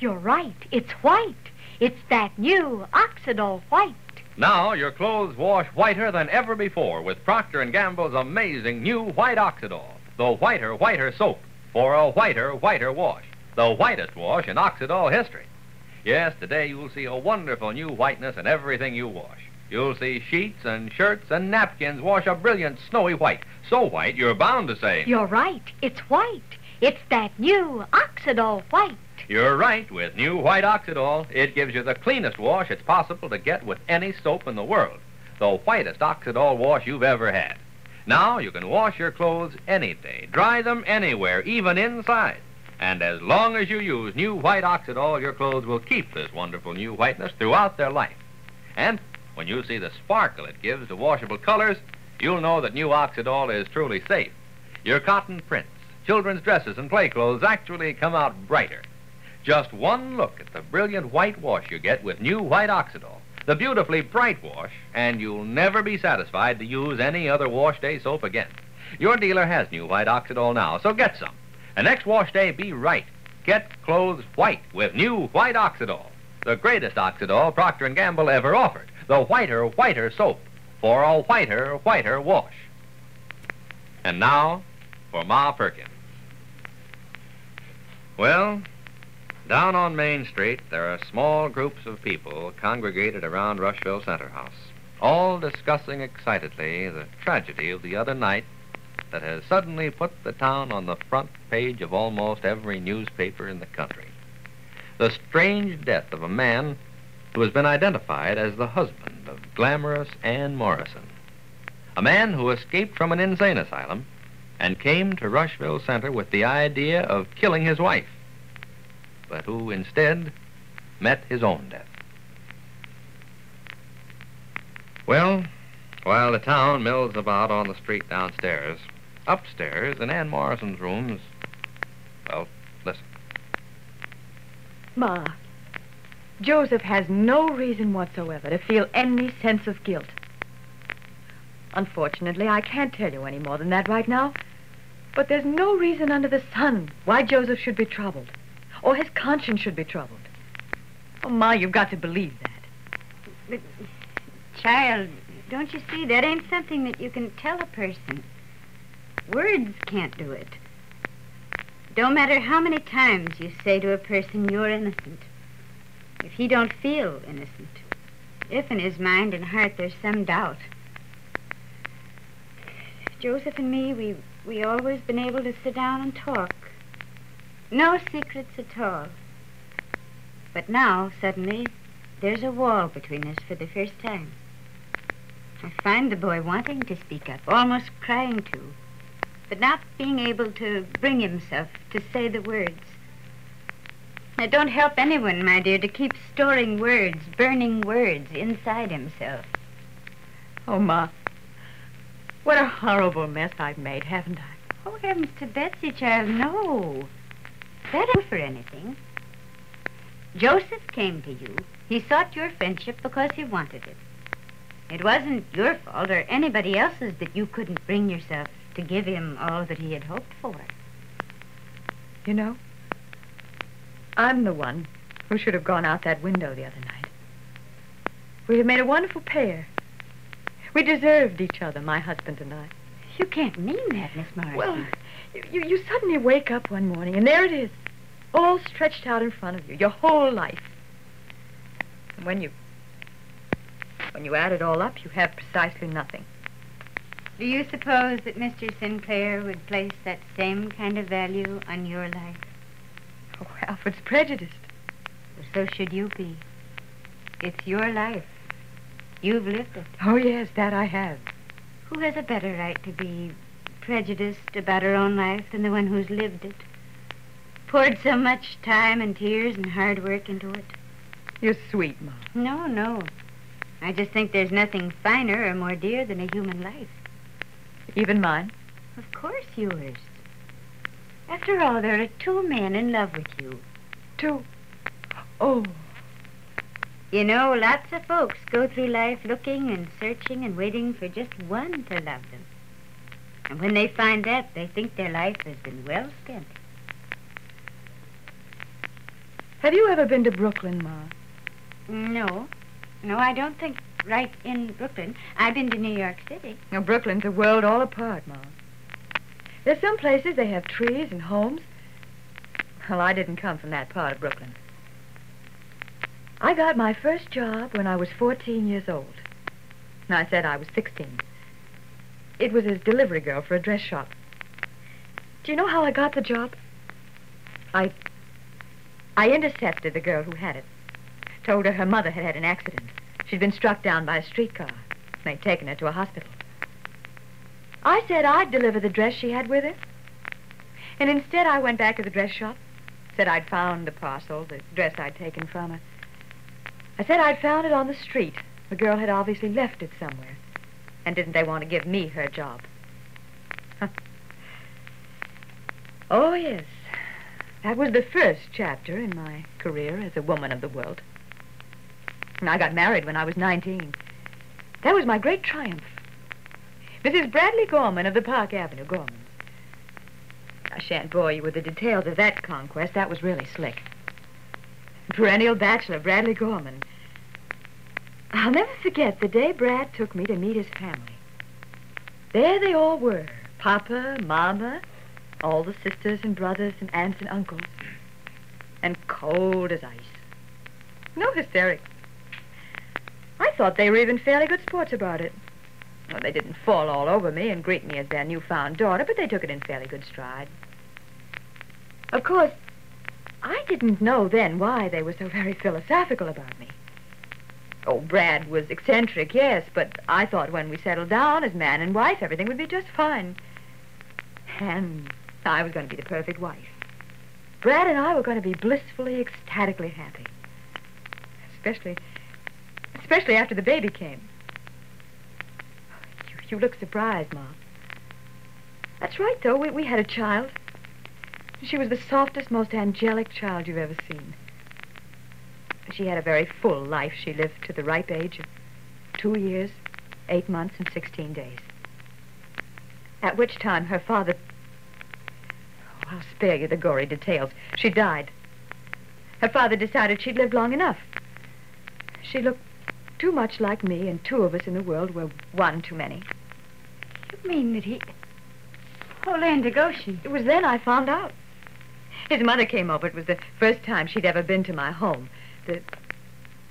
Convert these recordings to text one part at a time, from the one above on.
You're right. It's white. It's that new Oxydol white. Now your clothes wash whiter than ever before with Procter & Gamble's amazing new white Oxydol, the whiter, whiter soap for a whiter, whiter wash, the whitest wash in Oxydol history. Yes, today you'll see a wonderful new whiteness in everything you wash. You'll see sheets and shirts and napkins wash a brilliant snowy white, so white you're bound to say. You're right. It's white. It's that new Oxydol white. You're right. With new white Oxydol, it gives you the cleanest wash it's possible to get with any soap in the world. The whitest Oxydol wash you've ever had. Now you can wash your clothes any day, dry them anywhere, even inside. And as long as you use new white Oxydol, your clothes will keep this wonderful new whiteness throughout their life. And when you see the sparkle it gives to washable colors, you'll know that new Oxydol is truly safe. Your cotton prints, children's dresses, and play clothes actually come out brighter. Just one look at the brilliant white wash you get with new white Oxydol, the beautifully bright wash, and you'll never be satisfied to use any other wash day soap again. Your dealer has new white Oxydol now, so get some. And next wash day, be right. Get clothes white with new white Oxydol, the greatest Oxydol Procter & Gamble ever offered, the whiter, whiter soap for a whiter, whiter wash. And now for Ma Perkins. Well, down on Main Street, there are small groups of people congregated around Rushville Center House, all discussing excitedly the tragedy of the other night that has suddenly put the town on the front page of almost every newspaper in the country. The strange death of a man who has been identified as the husband of glamorous Ann Morrison. A man who escaped from an insane asylum and came to Rushville Center with the idea of killing his wife but who instead met his own death. Well, while the town mills about on the street downstairs, upstairs in Ann Morrison's rooms, well, listen. Ma, Joseph has no reason whatsoever to feel any sense of guilt. Unfortunately, I can't tell you any more than that right now. But there's no reason under the sun why Joseph should be troubled or his conscience should be troubled. Oh, Ma, you've got to believe that. But, child, don't you see, that ain't something that you can tell a person. Words can't do it. Don't matter how many times you say to a person you're innocent. If he don't feel innocent, if in his mind and heart there's some doubt. Joseph and me, we we always been able to sit down and talk no secrets at all. But now, suddenly, there's a wall between us for the first time. I find the boy wanting to speak up, almost crying to, but not being able to bring himself to say the words. It don't help anyone, my dear, to keep storing words, burning words inside himself. Oh, Ma, what a horrible mess I've made, haven't I? Oh, heavens to Betsy, child, no. That ain't for anything. Joseph came to you. He sought your friendship because he wanted it. It wasn't your fault or anybody else's that you couldn't bring yourself to give him all that he had hoped for. You know, I'm the one who should have gone out that window the other night. We have made a wonderful pair. We deserved each other, my husband and I. You can't mean that, Miss Morrison. Well, you, you suddenly wake up one morning, and there it is, all stretched out in front of you, your whole life. And when you when you add it all up, you have precisely nothing. Do you suppose that Mr. Sinclair would place that same kind of value on your life? Oh, Alfred's prejudiced. Well, so should you be. It's your life. You've lived it. Oh, yes, that I have. Who has a better right to be prejudiced about her own life than the one who's lived it? poured so much time and tears and hard work into it. You're sweet, Ma. No, no. I just think there's nothing finer or more dear than a human life. Even mine. Of course yours. After all, there are two men in love with you. Two. Oh, You know, lots of folks go through life looking and searching and waiting for just one to love them. And when they find that, they think their life has been well spent. have you ever been to Brooklyn, Ma? No. No, I don't think right in Brooklyn. I've been to New York City. Now, Brooklyn's a world all apart, Ma. There's some places they have trees and homes. Well, I didn't come from that part of Brooklyn. I got my first job when I was 14 years old. And I said I was 16. It was as delivery girl for a dress shop. Do you know how I got the job? I I intercepted the girl who had it. Told her her mother had had an accident. She'd been struck down by a streetcar. They'd taken her to a hospital. I said I'd deliver the dress she had with her. And instead, I went back to the dress shop. Said I'd found the parcel, the dress I'd taken from her. I said I'd found it on the street. The girl had obviously left it somewhere. And didn't they want to give me her job? Oh, yes. That was the first chapter in my career as a woman of the world. I got married when I was 19. That was my great triumph. Mrs. Bradley Gorman of the Park Avenue Gormans. I shan't bore you with the details of that conquest. That was really slick. Perennial bachelor, Bradley Gorman. I'll never forget the day Brad took me to meet his family. There they all were. Papa, Mama, all the sisters and brothers and aunts and uncles. And cold as ice. No hysterics. I thought they were even fairly good sports about it. Well, they didn't fall all over me and greet me as their newfound daughter, but they took it in fairly good stride. Of course, I didn't know then why they were so very philosophical about me. Oh, Brad was eccentric, yes, but I thought when we settled down as man and wife, everything would be just fine. And I was going to be the perfect wife. Brad and I were going to be blissfully, ecstatically happy. Especially, especially after the baby came. You, you look surprised, Ma. That's right, though. We, we had a child. She was the softest, most angelic child you've ever seen. She had a very full life. She lived to the ripe age of two years, eight months, and 16 days. At which time her father. Oh, I'll spare you the gory details. She died. Her father decided she'd lived long enough. She looked too much like me, and two of us in the world were one too many. You mean that he... Oh, Orlando Goshen. It was then I found out. His mother came over. It was the first time she'd ever been to my home. The,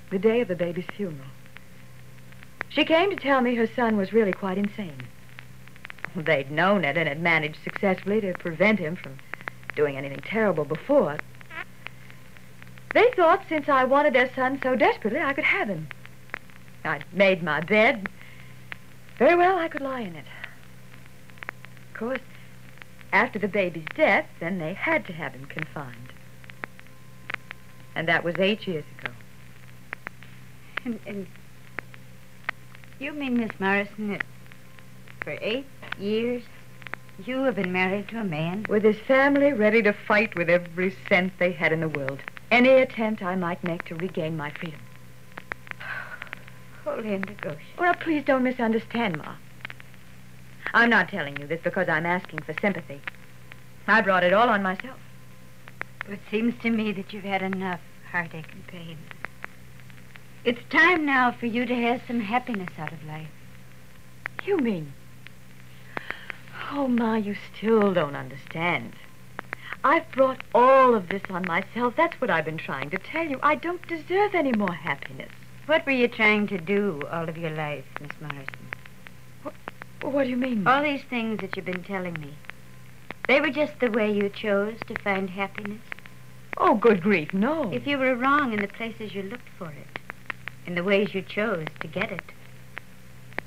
the day of the baby's funeral. She came to tell me her son was really quite insane. They'd known it and had managed successfully to prevent him from doing anything terrible before. They thought since I wanted their son so desperately, I could have him. I'd made my bed. Very well, I could lie in it. Of course, after the baby's death, then they had to have him confined. And that was eight years ago. And, and you mean, Miss Morrison, that for eight years you have been married to a man? With his family ready to fight with every cent they had in the world. Any attempt I might make to regain my freedom. Orlando Goshen. Well, please don't misunderstand, Ma. I'm not telling you this because I'm asking for sympathy. I brought it all on myself. It seems to me that you've had enough heartache and pain. It's time now for you to have some happiness out of life. You mean? Oh, Ma, you still don't understand. I've brought all of this on myself. That's what I've been trying to tell you. I don't deserve any more happiness. What were you trying to do all of your life, Miss Morrison? What what do you mean, All these things that you've been telling me. They were just the way you chose to find happiness. Oh, good grief, no. If you were wrong in the places you looked for it, in the ways you chose to get it,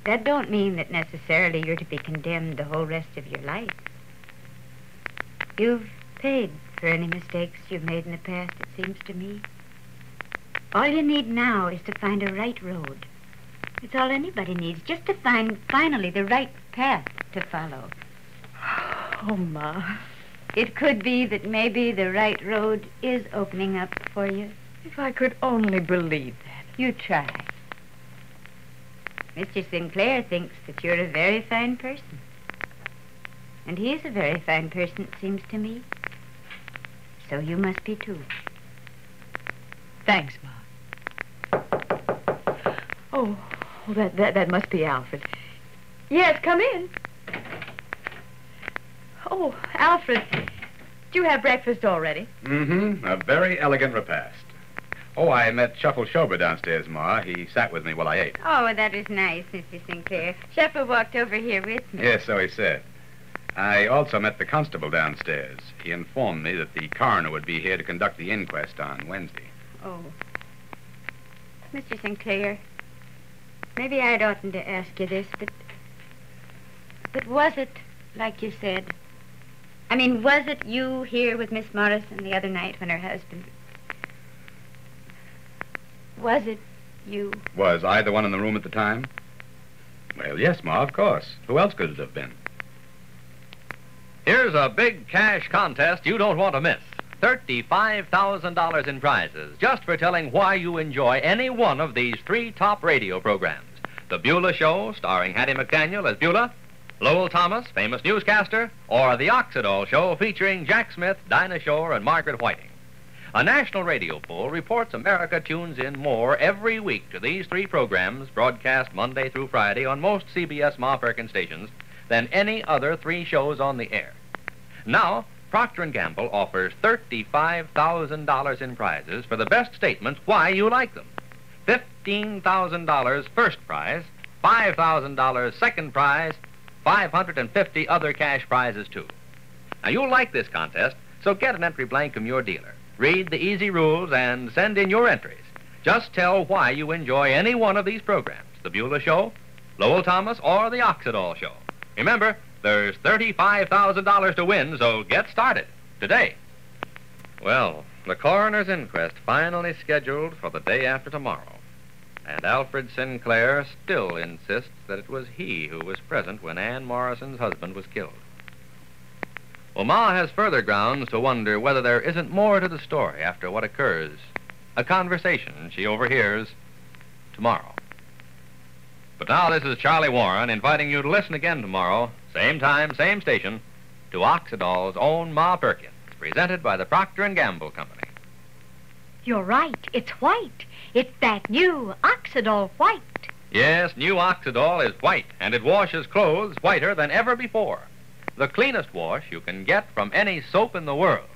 that don't mean that necessarily you're to be condemned the whole rest of your life. You've paid for any mistakes you've made in the past, it seems to me. All you need now is to find a right road. It's all anybody needs, just to find finally the right path to follow. Oh, Ma. It could be that maybe the right road is opening up for you. If I could only believe that. You try. Mr. Sinclair thinks that you're a very fine person. And he is a very fine person, it seems to me. So you must be too. Thanks, Ma. Oh, oh that, that, that must be Alfred. Yes, come in. Oh, Alfred, did you have breakfast already? Mm-hmm. A very elegant repast. Oh, I met Shuffle Shober downstairs, Ma. He sat with me while I ate. Oh, that is nice, Mr. Sinclair. Shepard walked over here with me. Yes, so he said. I also met the constable downstairs. He informed me that the coroner would be here to conduct the inquest on Wednesday. Oh. Mr. Sinclair, maybe I'd oughtn't to ask you this, but. But was it, like you said? I mean, was it you here with Miss Morrison the other night when her husband. Was it you? Was I the one in the room at the time? Well, yes, Ma, of course. Who else could it have been? Here's a big cash contest you don't want to miss. $35,000 in prizes just for telling why you enjoy any one of these three top radio programs. The Beulah Show, starring Hattie McDaniel as Beulah, Lowell Thomas, famous newscaster, or The Oxydol Show featuring Jack Smith, Dinah Shore, and Margaret Whiting. A national radio poll reports America tunes in more every week to these three programs, broadcast Monday through Friday on most CBS Ma Perkins stations, than any other three shows on the air. Now, Procter & Gamble offers $35,000 in prizes for the best statements why you like them. $15,000 first prize, $5,000 second prize, 550 other cash prizes too. Now you'll like this contest, so get an entry blank from your dealer. Read the easy rules and send in your entries. Just tell why you enjoy any one of these programs, the Beulah Show, Lowell Thomas, or the Oxydol Show. Remember, there's $35,000 to win, so get started today. Well, the coroner's inquest finally scheduled for the day after tomorrow. And Alfred Sinclair still insists that it was he who was present when Ann Morrison's husband was killed. Well, Ma has further grounds to wonder whether there isn't more to the story after what occurs. A conversation she overhears tomorrow. But now this is Charlie Warren inviting you to listen again tomorrow, same time, same station, to Oxydol's own Ma Perkins, presented by the Procter & Gamble Company. You're right. It's white. It's that new Oxydol white. Yes, new Oxydol is white, and it washes clothes whiter than ever before. The cleanest wash you can get from any soap in the world.